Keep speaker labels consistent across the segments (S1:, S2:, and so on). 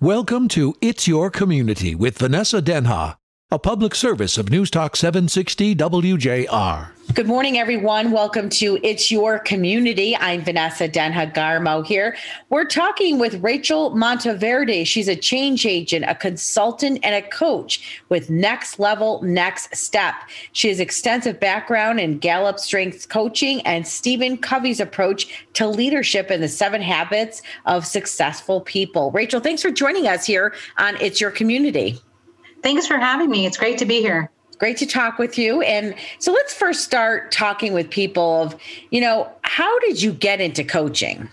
S1: Welcome to It's Your Community with Vanessa Denha, a public service of News Talk 760 WJR.
S2: Good morning, everyone. Welcome to It's Your Community. I'm Vanessa Denha Garmo here. We're talking with Rachel Monteverde. She's a change agent, a consultant, and a coach with Next Level Next Step. She has extensive background in Gallup Strengths Coaching and Stephen Covey's approach to leadership in the seven habits of successful people. Rachel, thanks for joining us here on It's Your Community.
S3: Thanks for having me. It's great to be here
S2: great to talk with you. And so let's first start talking with people of, you know, how did you get into coaching?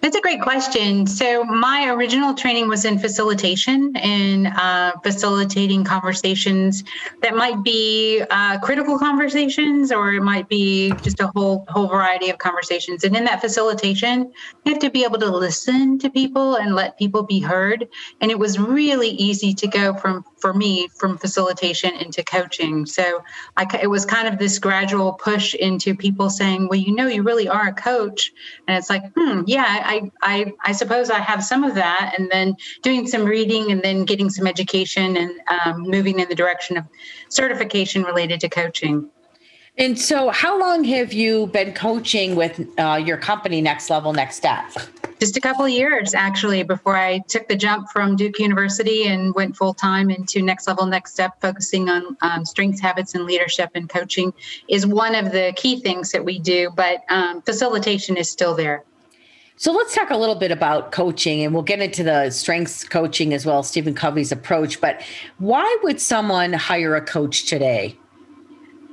S3: That's a great question. So, my original training was in facilitation and uh, facilitating conversations that might be uh, critical conversations, or it might be just a whole whole variety of conversations. And in that facilitation, you have to be able to listen to people and let people be heard. And it was really easy to go from for me from facilitation into coaching. So, I, it was kind of this gradual push into people saying, "Well, you know, you really are a coach," and it's like, "Hmm, yeah." I, I, I suppose I have some of that, and then doing some reading, and then getting some education, and um, moving in the direction of certification related to coaching.
S2: And so, how long have you been coaching with uh, your company, Next Level Next Step?
S3: Just a couple of years, actually, before I took the jump from Duke University and went full time into Next Level Next Step, focusing on um, strengths, habits, and leadership. And coaching is one of the key things that we do, but um, facilitation is still there.
S2: So let's talk a little bit about coaching and we'll get into the strengths coaching as well, Stephen Covey's approach. But why would someone hire a coach today?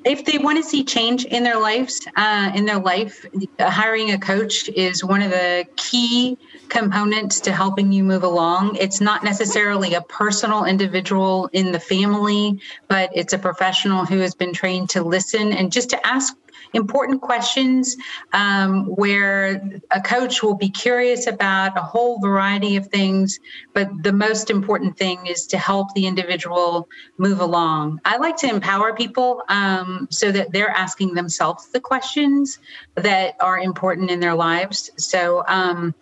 S3: if they want to see change in their lives, uh, in their life, uh, hiring a coach is one of the key components to helping you move along. It's not necessarily a personal individual in the family, but it's a professional who has been trained to listen and just to ask important questions um, where a coach will be curious about a whole variety of things, but the most important thing is to help the individual move along. I like to empower people um, so that they're asking themselves the questions that are important in their lives. So, um,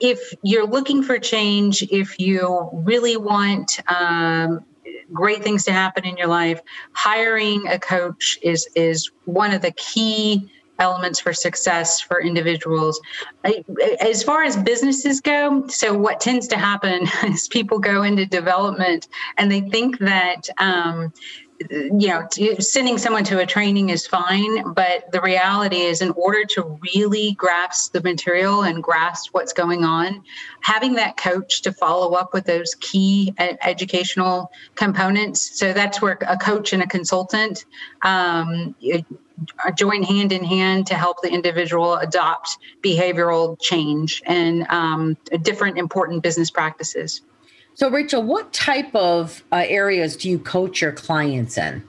S3: if you're looking for change, if you really want um, great things to happen in your life, hiring a coach is is one of the key elements for success for individuals. As far as businesses go, so what tends to happen is people go into development and they think that um, you know sending someone to a training is fine but the reality is in order to really grasp the material and grasp what's going on having that coach to follow up with those key educational components so that's where a coach and a consultant um, join hand in hand to help the individual adopt behavioral change and um, different important business practices
S2: so, Rachel, what type of uh, areas do you coach your clients in?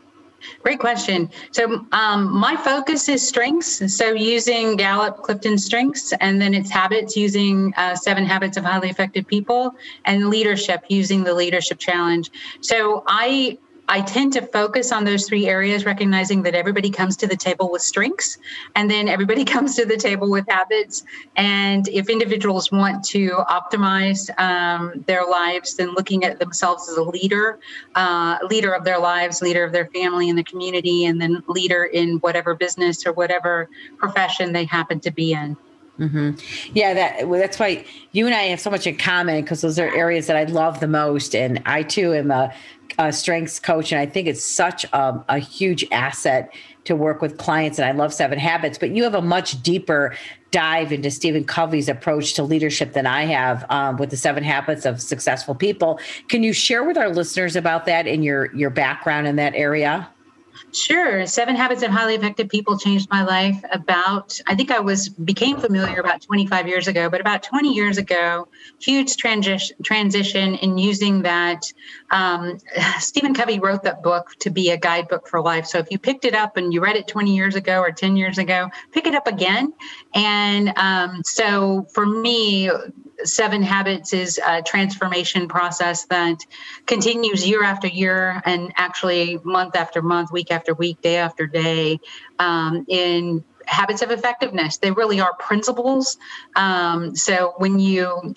S3: Great question. So, um, my focus is strengths. So, using Gallup Clifton strengths, and then it's habits using uh, seven habits of highly effective people, and leadership using the leadership challenge. So, I I tend to focus on those three areas, recognizing that everybody comes to the table with strengths and then everybody comes to the table with habits. And if individuals want to optimize um, their lives, then looking at themselves as a leader, uh, leader of their lives, leader of their family and the community, and then leader in whatever business or whatever profession they happen to be in.
S2: Mm-hmm. Yeah, that well, that's why you and I have so much in common because those are areas that I love the most, and I too am a a strengths coach, and I think it's such a, a huge asset to work with clients. And I love Seven Habits, but you have a much deeper dive into Stephen Covey's approach to leadership than I have um, with the Seven Habits of Successful People. Can you share with our listeners about that and your your background in that area?
S3: Sure. Seven Habits of Highly Effective People changed my life about, I think I was became familiar about 25 years ago, but about 20 years ago, huge transition transition in using that. Um, Stephen Covey wrote that book to be a guidebook for life. So if you picked it up and you read it 20 years ago or 10 years ago, pick it up again. And um, so for me, Seven Habits is a transformation process that continues year after year and actually month after month, week after week, day after day um, in habits of effectiveness. They really are principles. Um, so when you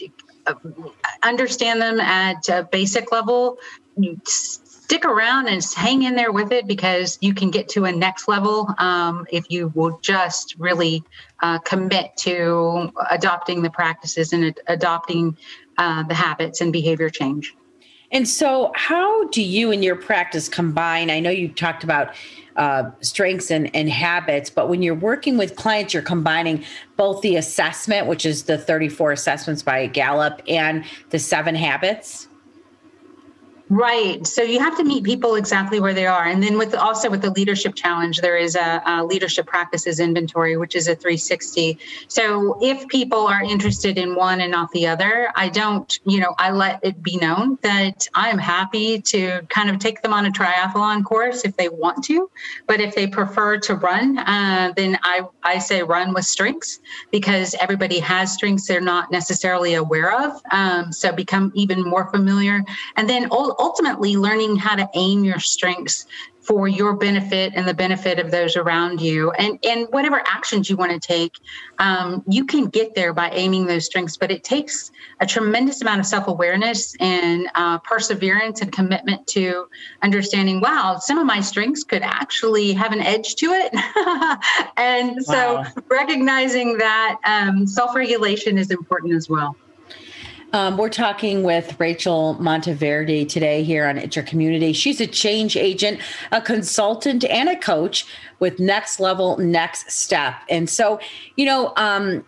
S3: understand them at a basic level stick around and hang in there with it because you can get to a next level um, if you will just really uh, commit to adopting the practices and ad- adopting uh, the habits and behavior change.
S2: And so, how do you and your practice combine? I know you talked about uh, strengths and, and habits, but when you're working with clients, you're combining both the assessment, which is the 34 assessments by Gallup, and the seven habits.
S3: Right. So you have to meet people exactly where they are. And then with also with the leadership challenge, there is a, a, leadership practices inventory, which is a 360. So if people are interested in one and not the other, I don't, you know, I let it be known that I'm happy to kind of take them on a triathlon course if they want to. But if they prefer to run, uh, then I, I say run with strengths because everybody has strengths they're not necessarily aware of. Um, so become even more familiar. And then all ultimately learning how to aim your strengths for your benefit and the benefit of those around you. And and whatever actions you want to take um, you can get there by aiming those strengths but it takes a tremendous amount of self-awareness and uh, perseverance and commitment to understanding wow some of my strengths could actually have an edge to it. And so wow. recognizing that um, self-regulation is important as well
S2: um, we're talking with Rachel Monteverde today here on It's Your Community. She's a change agent, a consultant, and a coach with Next Level Next Step. And so, you know, um,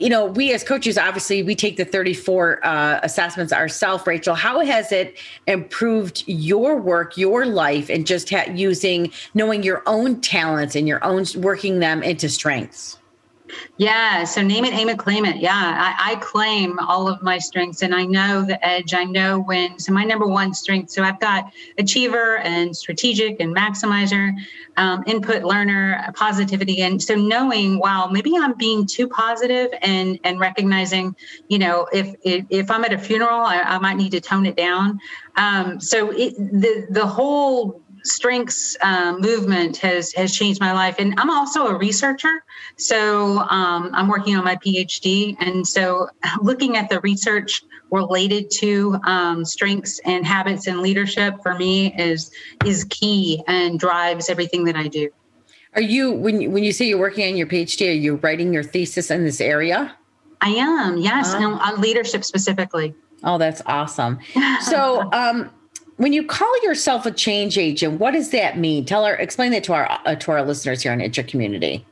S2: you know, we as coaches, obviously, we take the 34 uh, assessments ourselves. Rachel, how has it improved your work, your life, and just ha- using, knowing your own talents and your own, working them into strengths?
S3: Yeah. So name it, aim it, claim it. Yeah. I, I, claim all of my strengths and I know the edge. I know when. So my number one strength. So I've got achiever and strategic and maximizer, um, input learner, positivity. And so knowing, wow, maybe I'm being too positive and, and recognizing, you know, if, if, if I'm at a funeral, I, I might need to tone it down. Um, so it, the, the whole strengths um, movement has has changed my life. And i'm also a researcher. So um, i'm working on my phd and so looking at the research related to um, strengths and habits and leadership for me is is key and drives everything that i do.
S2: Are you when you, when you say you're working on your phd are you writing your thesis in this area?
S3: I am yes. Oh. on leadership specifically.
S2: Oh that's awesome. So um when you call yourself a change agent, what does that mean? Tell her, explain that to our uh, to our listeners here on It's Your Community.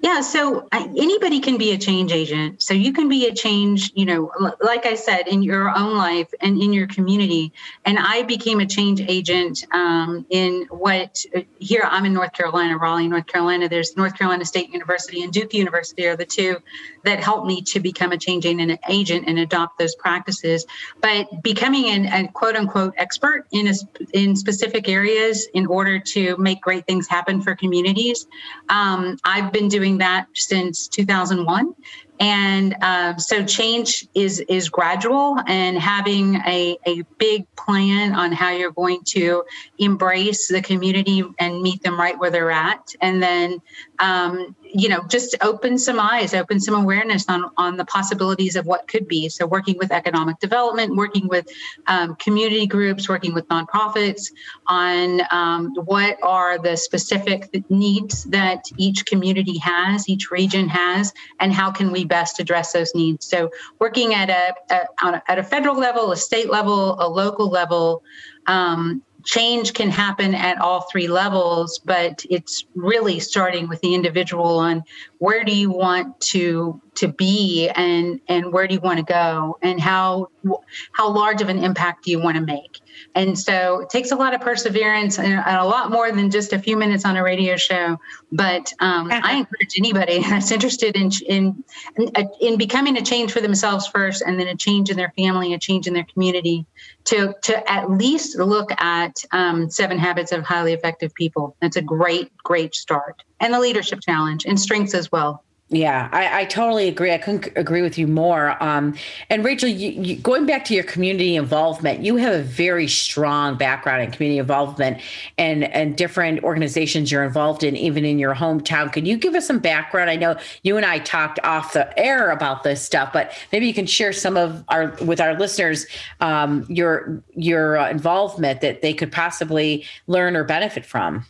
S3: Yeah, so anybody can be a change agent. So you can be a change, you know, like I said, in your own life and in your community. And I became a change agent um, in what uh, here I'm in North Carolina, Raleigh, North Carolina. There's North Carolina State University and Duke University are the two that helped me to become a change agent and adopt those practices. But becoming an, a quote unquote expert in a, in specific areas in order to make great things happen for communities, um, I've been doing doing that since 2001 and um, so change is is gradual and having a, a big plan on how you're going to embrace the community and meet them right where they're at and then um, you know just open some eyes open some awareness on on the possibilities of what could be. So working with economic development working with um, community groups working with nonprofits on um, what are the specific needs that each community has each region has and how can we best address those needs. So working at a, a, a at a federal level a state level a local level um, change can happen at all three levels, but it's really starting with the individual on where do you want to to be and and where do you want to go and how how large of an impact do you want to make and so it takes a lot of perseverance and, a lot more than just a few minutes on a radio show. But um, i encourage anybody that's interested in, in in becoming a change for themselves first and then a change in their family a change in their community to to at least look at um, seven habits of highly effective people. That's a great great start. And the leadership challenge and strengths as well
S2: Yeah, I, I, totally agree. I couldn't agree with you more. Um, and Rachel, you, you, going back to your community involvement, you have a very strong background in community involvement and and different organizations you're involved in, even in your hometown. Can you give us some background? I know you and I talked off the air about this stuff, but maybe you can share some of our with our listeners um, your your uh, involvement that they could possibly learn or benefit from.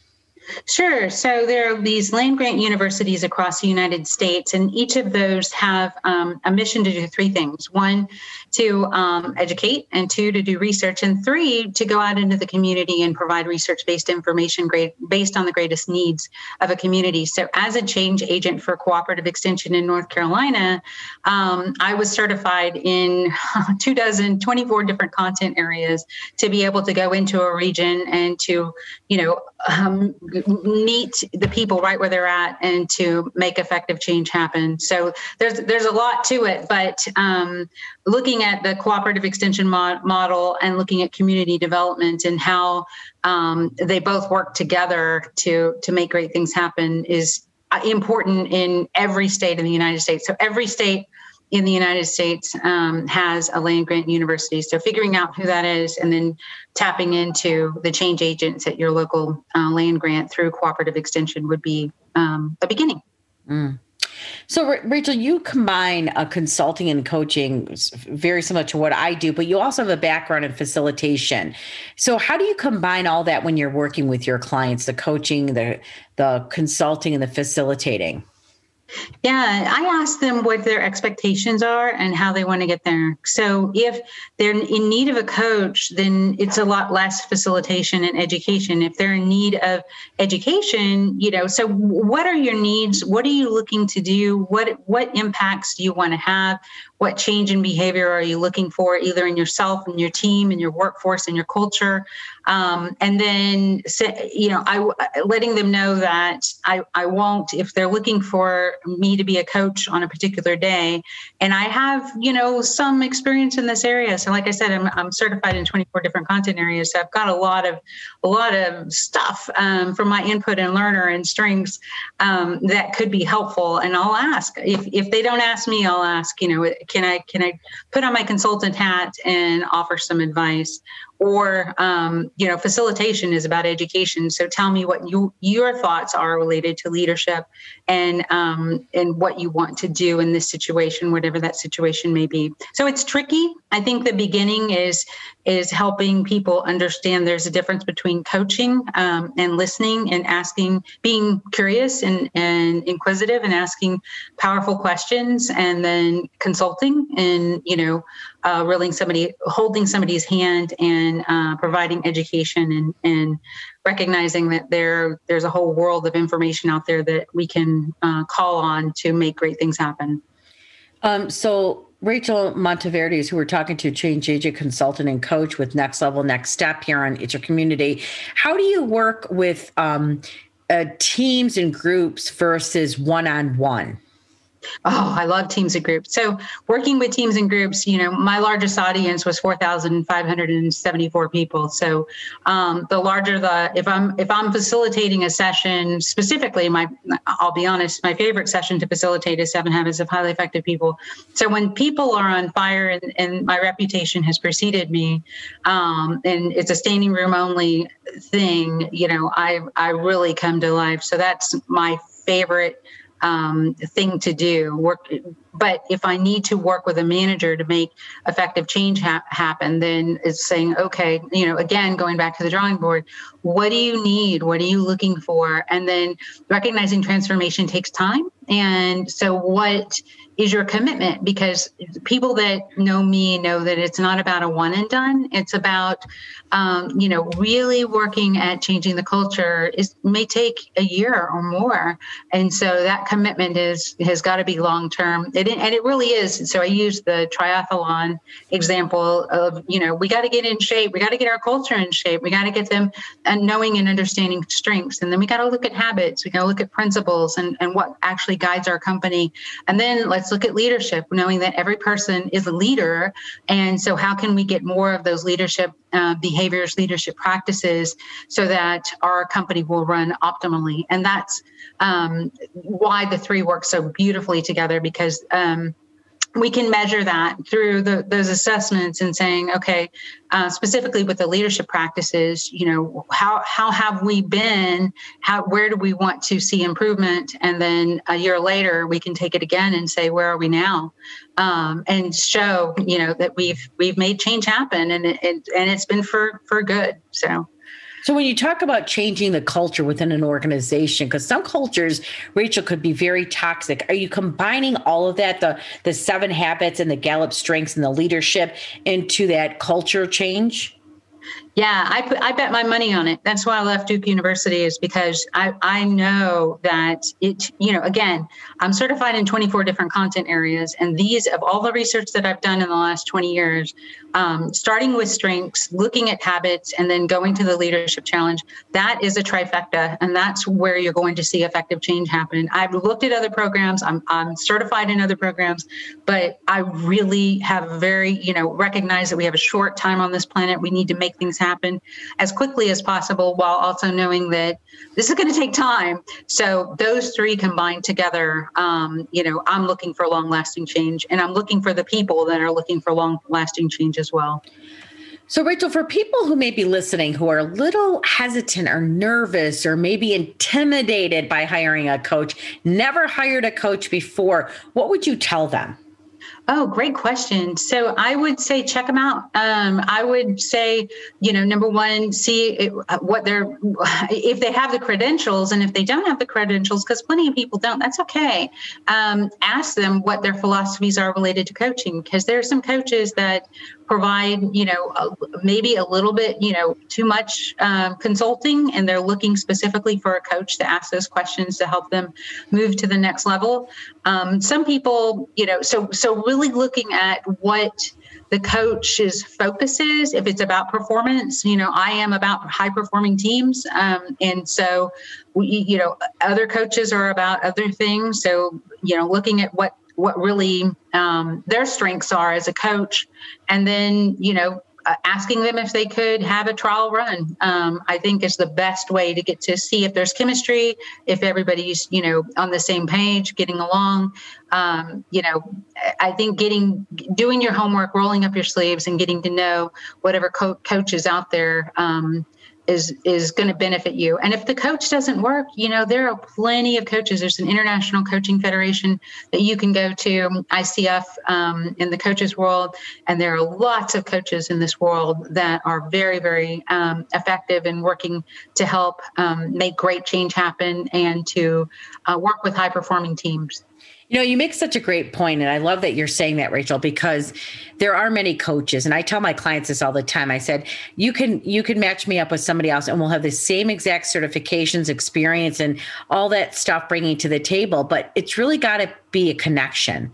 S3: Sure. So there are these land grant universities across the United States, and each of those have um, a mission to do three things one, to um, educate, and two, to do research, and three, to go out into the community and provide research based information based on the greatest needs of a community. So, as a change agent for cooperative extension in North Carolina, um, I was certified in two dozen, 24 different content areas to be able to go into a region and to, you know, um, meet the people right where they're at and to make effective change happen. So there's there's a lot to it, but um, looking at the cooperative extension mod- model and looking at community development and how um, they both work together to to make great things happen is important in every state in the United States. So every state in the United States um, has a land grant university. So figuring out who that is and then tapping into the change agents at your local uh, land grant through cooperative extension would be um, a beginning.
S2: Mm. So, Rachel, you combine a consulting and coaching very similar to what I do, but you also have a background in facilitation. So, how do you combine all that when you're working with your clients, the coaching, the the consulting, and the facilitating?
S3: Yeah, I ask them what their expectations are and how they want to get there. So if they're in need of a coach, then it's a lot less facilitation and education. If they're in need of education, you know, so what are your needs? What are you looking to do? What what impacts do you want to have? What change in behavior are you looking for, either in yourself and your team and your workforce and your culture? Um, and then, you know, I letting them know that I, I won't, if they're looking for me to be a coach on a particular day, and I have, you know, some experience in this area. So, like I said, I'm, I'm certified in 24 different content areas. So I've got a lot of, a lot of stuff um, from my input and learner and strengths um, that could be helpful. And I'll ask if, if they don't ask me, I'll ask, you know, can I can I put on my consultant hat and offer some advice? Or um, you know facilitation is about education. So tell me what you your thoughts are related to leadership and um, and what you want to do in this situation whatever that situation may be. So it's tricky. I think the beginning is is helping people understand there's a difference between coaching um, and listening and asking being curious and, and inquisitive and asking powerful questions and then consulting and you know uh, really somebody holding somebody's hand and uh, providing education and, and recognizing that there there's a whole world of information out there that we can uh, call on to make great things happen.
S2: Um, so Rachel Monteverdes, who we're talking to, change agent consultant and coach with Next Level Next Step here on It's Your Community. How do you work with um, uh, teams and groups versus one on one?
S3: Oh, I love teams and groups. So working with teams and groups, you know, my largest audience was 4,574 people. So um, the larger the, if I'm, if I'm facilitating a session specifically, my, I'll be honest, my favorite session to facilitate is seven habits of highly effective people. So when people are on fire and, and my reputation has preceded me um, and it's a standing room only thing, you know, I, I really come to life. So that's my favorite um, thing to do. Work, but if I need to work with a manager to make effective change ha- happen, then it's saying, okay, you know, again, going back to the drawing board, what do you need? What are you looking for? And then recognizing transformation takes time. And so, what is your commitment? Because people that know me know that it's not about a one and done. It's about, um, you know, really working at changing the culture. Is may take a year or more, and so that commitment is has got to be long term. And it really is. So I use the triathlon example of, you know, we got to get in shape. We got to get our culture in shape. We got to get them and knowing and understanding strengths, and then we got to look at habits. We got to look at principles and and what actually guides our company. And then let's look at leadership, knowing that every person is a leader. And so, how can we get more of those leadership uh, behaviors, leadership practices, so that our company will run optimally. And that's um, why the three work so beautifully together because um, we can measure that through the, those assessments and saying, okay, uh, specifically with the leadership practices, you know, how how have we been? How where do we want to see improvement? And then a year later, we can take it again and say, where are we now? Um, and show, you know, that we've we've made change happen, and it, it and it's been for for good. So.
S2: So when you talk about changing the culture within an organization, because some cultures, Rachel, could be very toxic. Are you combining all of that, the the seven habits and the Gallup strengths and the leadership into that culture change?
S3: Yeah, I put I bet my money on it. That's why I left Duke University is because I I know that it you know again I'm certified in 24 different content areas and these of all the research that I've done in the last 20 years, um, starting with strengths, looking at habits, and then going to the leadership challenge. That is a trifecta, and that's where you're going to see effective change happen. I've looked at other programs. I'm I'm certified in other programs, but I really have very you know recognize that we have a short time on this planet. We need to make things happen as quickly as possible while also knowing that this is going to take time. So those three combined together, um, you know, I'm looking for long lasting change and I'm looking for the people that are looking for long lasting change well.
S2: So, Rachel, for people who may be listening who are a little hesitant or nervous or maybe intimidated by hiring a coach, never hired a coach before, what would you tell them?
S3: Oh, great question. So I would say check them out. Um, I would say, you know, number one, see what they're, if they have the credentials, and if they don't have the credentials, because plenty of people don't, that's okay. Um, ask them what their philosophies are related to coaching, because there are some coaches that provide, you know, maybe a little bit, you know, too much um, consulting, and they're looking specifically for a coach to ask those questions to help them move to the next level. Um, some people, you know, so so really looking at what the coach's focus is if it's about performance you know i am about high performing teams um, and so we you know other coaches are about other things so you know looking at what what really um, their strengths are as a coach, and then you know uh, asking them if they could have a trial run. Um, I think is the best way to get to see if there's chemistry, if everybody's you know on the same page, getting along. Um, you know, I think getting doing your homework, rolling up your sleeves, and getting to know whatever co- coaches out there. Um, is is going to benefit you. And if the coach doesn't work, you know there are plenty of coaches. There's an international coaching federation that you can go to, ICF um, in the coaches world, and there are lots of coaches in this world that are very very um, effective in working to help um, make great change happen and to uh, work with high performing teams.
S2: You know, you make such a great point, and I love that you're saying that, Rachel, because there are many coaches, and I tell my clients this all the time. I said, you can you can match me up with somebody else, and we'll have the same exact certifications, experience, and all that stuff bringing to the table. But it's really got to be a connection,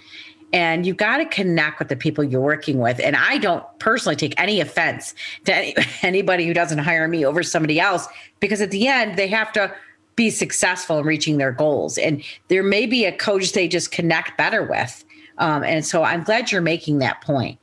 S2: and you've got to connect with the people you're working with. And I don't personally take any offense to any, anybody who doesn't hire me over somebody else, because at the end they have to be successful in reaching their goals. And there may be a coach they just connect better with. Um, and so I'm glad you're making that point.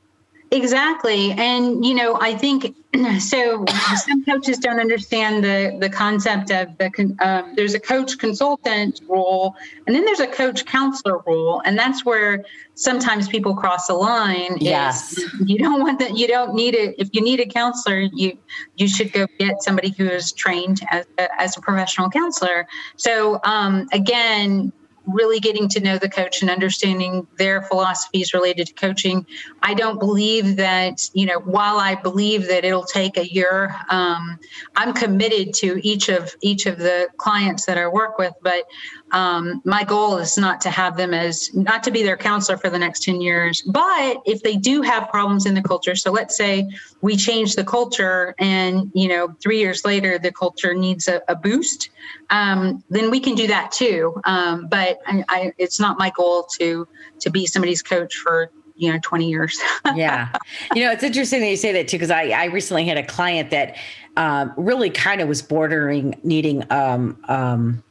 S3: Exactly. And, you know, I think so. Some coaches don't understand the, the concept of the, um, there's a coach consultant role, and then there's a coach counselor role. And that's where sometimes people cross the line.
S2: Yes.
S3: You don't want that. You don't need it. If you need a counselor, you, you should go get somebody who is trained as a, as a professional counselor. So, um, again, really getting to know the coach and understanding their philosophies related to coaching. I don't believe that, you know, while I believe that it'll take a year, um, I'm committed to each of each of the clients that I work with. But um, my goal is not to have them as not to be their counselor for the next 10 years. But if they do have problems in the culture, so let's say we change the culture and, you know, three years later, the culture needs a, a boost, um, then we can do that too. Um, but I, I, it's not my goal to to be somebody's coach for you know 20 years
S2: yeah you know it's interesting that you say that too because I, I recently had a client that um, really kind of was bordering needing um, um,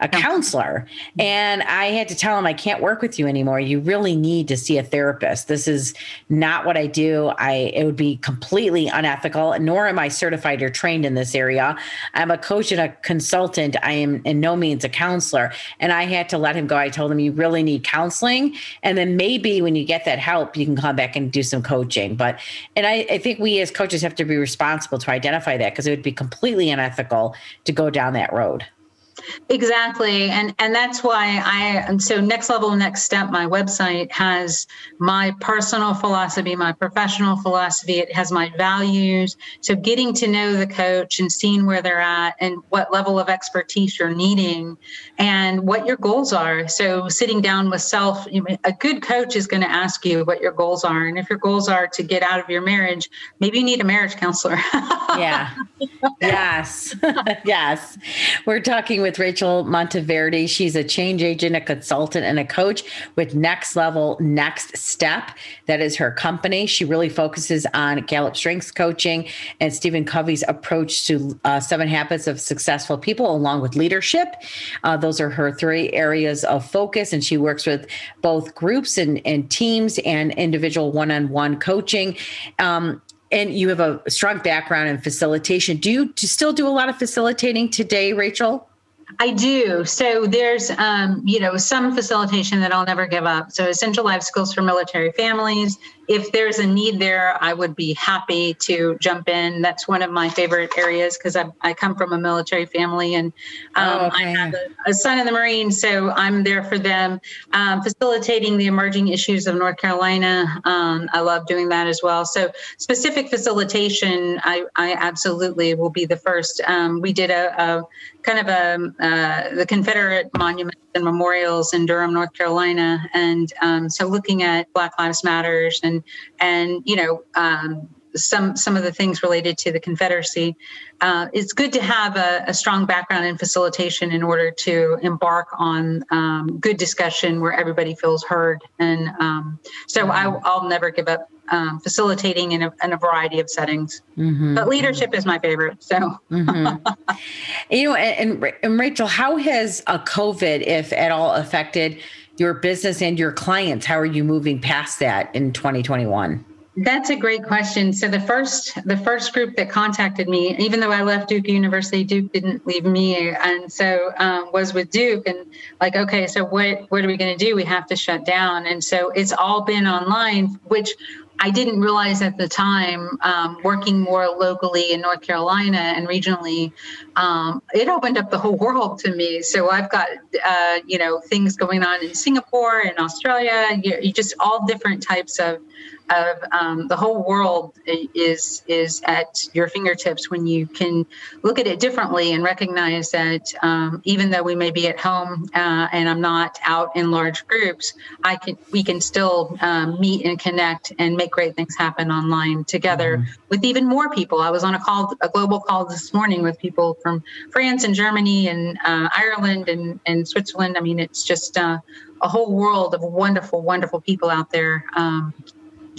S2: a counselor. And I had to tell him, I can't work with you anymore. You really need to see a therapist. This is not what I do. I it would be completely unethical, nor am I certified or trained in this area. I'm a coach and a consultant. I am in no means a counselor. And I had to let him go. I told him you really need counseling. And then maybe when you get that help, you can come back and do some coaching. But and I, I think we as coaches have to be responsible to identify that because it would be completely unethical to go down that road.
S3: Exactly. And and that's why I and so next level next step my website has my personal philosophy, my professional philosophy, it has my values. So getting to know the coach and seeing where they're at and what level of expertise you're needing and what your goals are. So sitting down with self, a good coach is going to ask you what your goals are and if your goals are to get out of your marriage, maybe you need a marriage counselor.
S2: yeah. Yes. yes. We're talking with Rachel Monteverde. She's a change agent, a consultant, and a coach with Next Level Next Step. That is her company. She really focuses on Gallup Strengths Coaching and Stephen Covey's approach to uh, Seven Habits of Successful People, along with leadership. Uh, those are her three areas of focus, and she works with both groups and, and teams and individual one on one coaching. Um, and you have a strong background in facilitation. Do you, do you still do a lot of facilitating today, Rachel?
S3: I do. So there's, um, you know, some facilitation that I'll never give up. So essential life skills for military families, if there's a need there, I would be happy to jump in. That's one of my favorite areas because I, I come from a military family and um, oh, okay. I have a, a, son in the Marines, so I'm there for them. Um, facilitating the emerging issues of North Carolina, um, I love doing that as well. So specific facilitation, I, I absolutely will be the first. Um, we did a, a kind of a uh, the Confederate monuments and memorials in Durham, North Carolina, and um, so looking at Black Lives Matters and and you know um, some some of the things related to the Confederacy. Uh, it's good to have a, a, strong background in facilitation in order to embark on um, good discussion where everybody feels heard. And um, so I, will never give up um, facilitating in a, in a, variety of settings. Mm-hmm. But leadership is my favorite. So,
S2: mm-hmm. you know, and, and Rachel, how has a COVID, if at all, affected? your business and your clients? How are you moving past that in 2021?
S3: That's a great question. So the first the first group that contacted me, even though I left Duke University, Duke didn't leave me, and so um, was with Duke. And like, okay, so what what are we going to do? We have to shut down, and so it's all been online, which I didn't realize at the time, um, working more locally in North Carolina and regionally, um, it opened up the whole world to me. So I've got, uh, you know, things going on in Singapore and Australia, you, you just all different types of of um, the whole world is is at your fingertips when you can look at it differently and recognize that um, even though we may be at home uh, and I'm not out in large groups, I can we can still um, meet and connect and make great things happen online together mm-hmm. with even more people. I was on a call, a global call this morning with people from France and Germany and uh, Ireland and, and Switzerland. I mean, it's just uh, a whole world of wonderful, wonderful people out there. Um,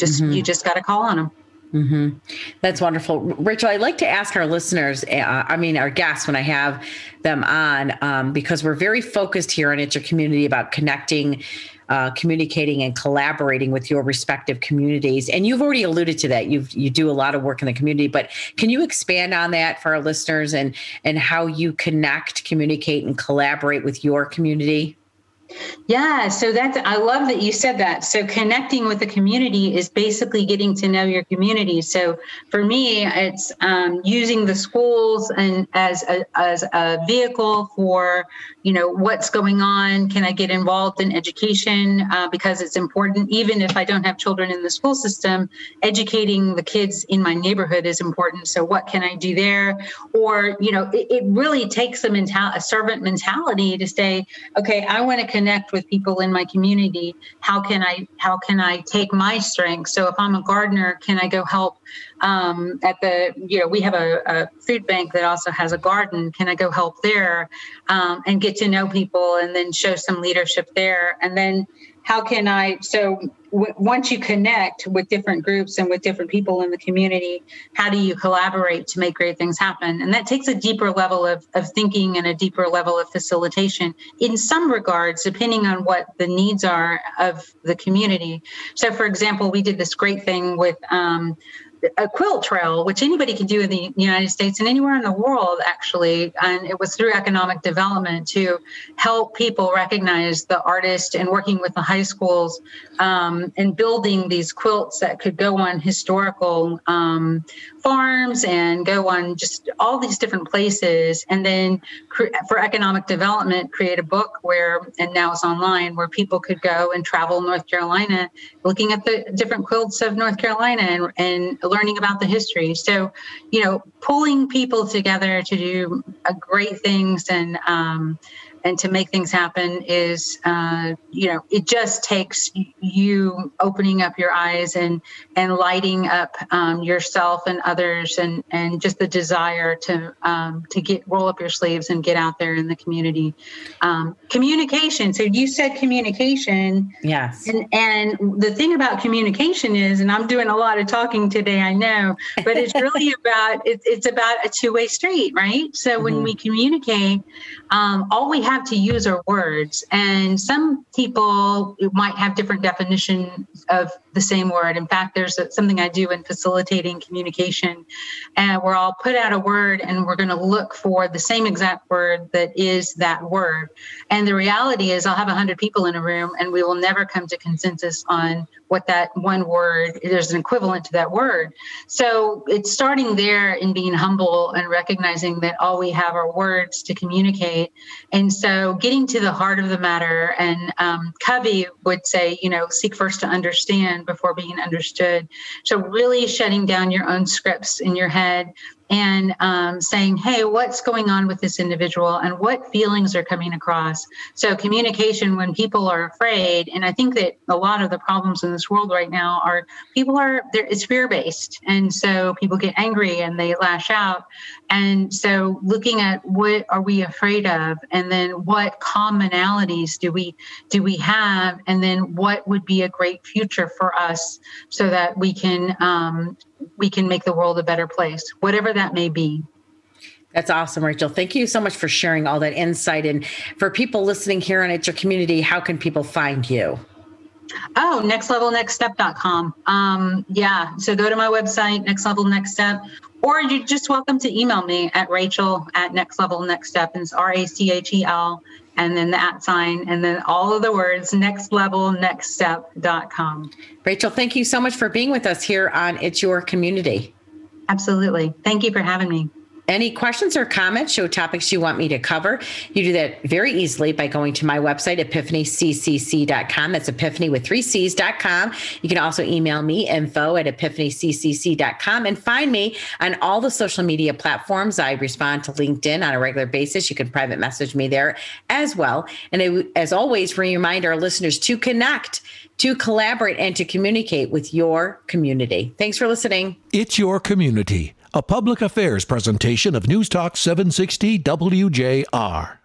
S3: just mm-hmm. you just got to call on them.
S2: Mm-hmm. That's wonderful, Rachel. I'd like to ask our listeners, uh, I mean, our guests, when I have them on, um, because we're very focused here on It's Your Community about connecting, uh, communicating, and collaborating with your respective communities. And you've already alluded to that. You you do a lot of work in the community, but can you expand on that for our listeners and and how you connect, communicate, and collaborate with your community?
S3: Yeah, so that's I love that you said that. So connecting with the community is basically getting to know your community. So for me, it's um, using the schools and as a, as a vehicle for you know what's going on. Can I get involved in education uh, because it's important. Even if I don't have children in the school system, educating the kids in my neighborhood is important. So what can I do there? Or you know, it, it really takes a mental a servant mentality to say, okay, I want to connect with people in my community how can i how can i take my strengths? So if i'm a gardener can i go help um, at the you know we have a, a, food bank that also has a garden. Can i go help there um, and get to know people and then show some leadership there? And then how can I? So w- once you connect with different groups and with different people in the community, how do you collaborate to make great things happen? And that takes a deeper level of, of thinking and a deeper level of facilitation in some regards, depending on what the needs are of the community. So, for example, we did this great thing with um, a quilt trail, which anybody can do in the United States and anywhere in the world, actually. And it was through economic development to help people recognize the artist and working with the high schools um, and building these quilts that could go on historical um, farms and go on just all these different places. And then for economic development, create a book where, and now it's online, where people could go and travel North Carolina looking at the different quilts of North Carolina and, and learning about the history. So, you know, pulling people together to do great things and um, and to make things happen is uh, you know it just takes you opening up your eyes and and lighting up um, yourself and others and and just the desire to um, to get roll up your sleeves and get out there in the community. Um, communication. So you said communication.
S2: Yes.
S3: And and the thing about communication is and i'm doing a lot of talking today i know but it's really about it, it's about a two-way street right? So mm-hmm. when we communicate um, all we have to use our words. And some people might have different definitions of the same word. In fact there's something i do in facilitating communication. And where i'll put out a word and we're going to look for the same exact word that is that word. And the reality is i'll have 100 people in a room and we will never come to consensus on what that one word there's an equivalent to that word. So it's starting there in being humble and recognizing that all we have are words to communicate. And so getting to the heart of the matter and um, covey would say you know seek first to understand before being understood. So really shutting down your own scripts in your head and um, saying, hey, what's going on with this individual and what feelings are coming across? So, communication when people are afraid, and I think that a lot of the problems in this world right now are people are, it's fear based. And so people get angry and they lash out. And so, looking at what are we afraid of, and then what commonalities do we do we have, and then what would be a great future for us, so that we can um, we can make the world a better place, whatever that may be.
S2: That's awesome, Rachel. Thank you so much for sharing all that insight. And for people listening here on It's Your Community, how can people find you?
S3: Oh, nextlevelnextstep.com. Um, yeah. So go to my website, Next Level Next Step, or you're just welcome to email me at Rachel at Next Level Next Step. And it's R A C H E L and then the at sign and then all of the words next level next step.com.
S2: Rachel, thank you so much for being with us here on It's Your Community.
S3: Absolutely. Thank you for having me.
S2: Any questions or comments, show topics you want me to cover, you do that very easily by going to my website, epiphanyccc.com. That's epiphany with three C's.com. You can also email me, info at epiphanyccc.com, and find me on all the social media platforms. I respond to LinkedIn on a regular basis. You can private message me there as well. And as always, remind our listeners to connect, to collaborate, and to communicate with your community. Thanks for listening.
S1: It's your community a public affairs presentation of News Talk 760 WJR.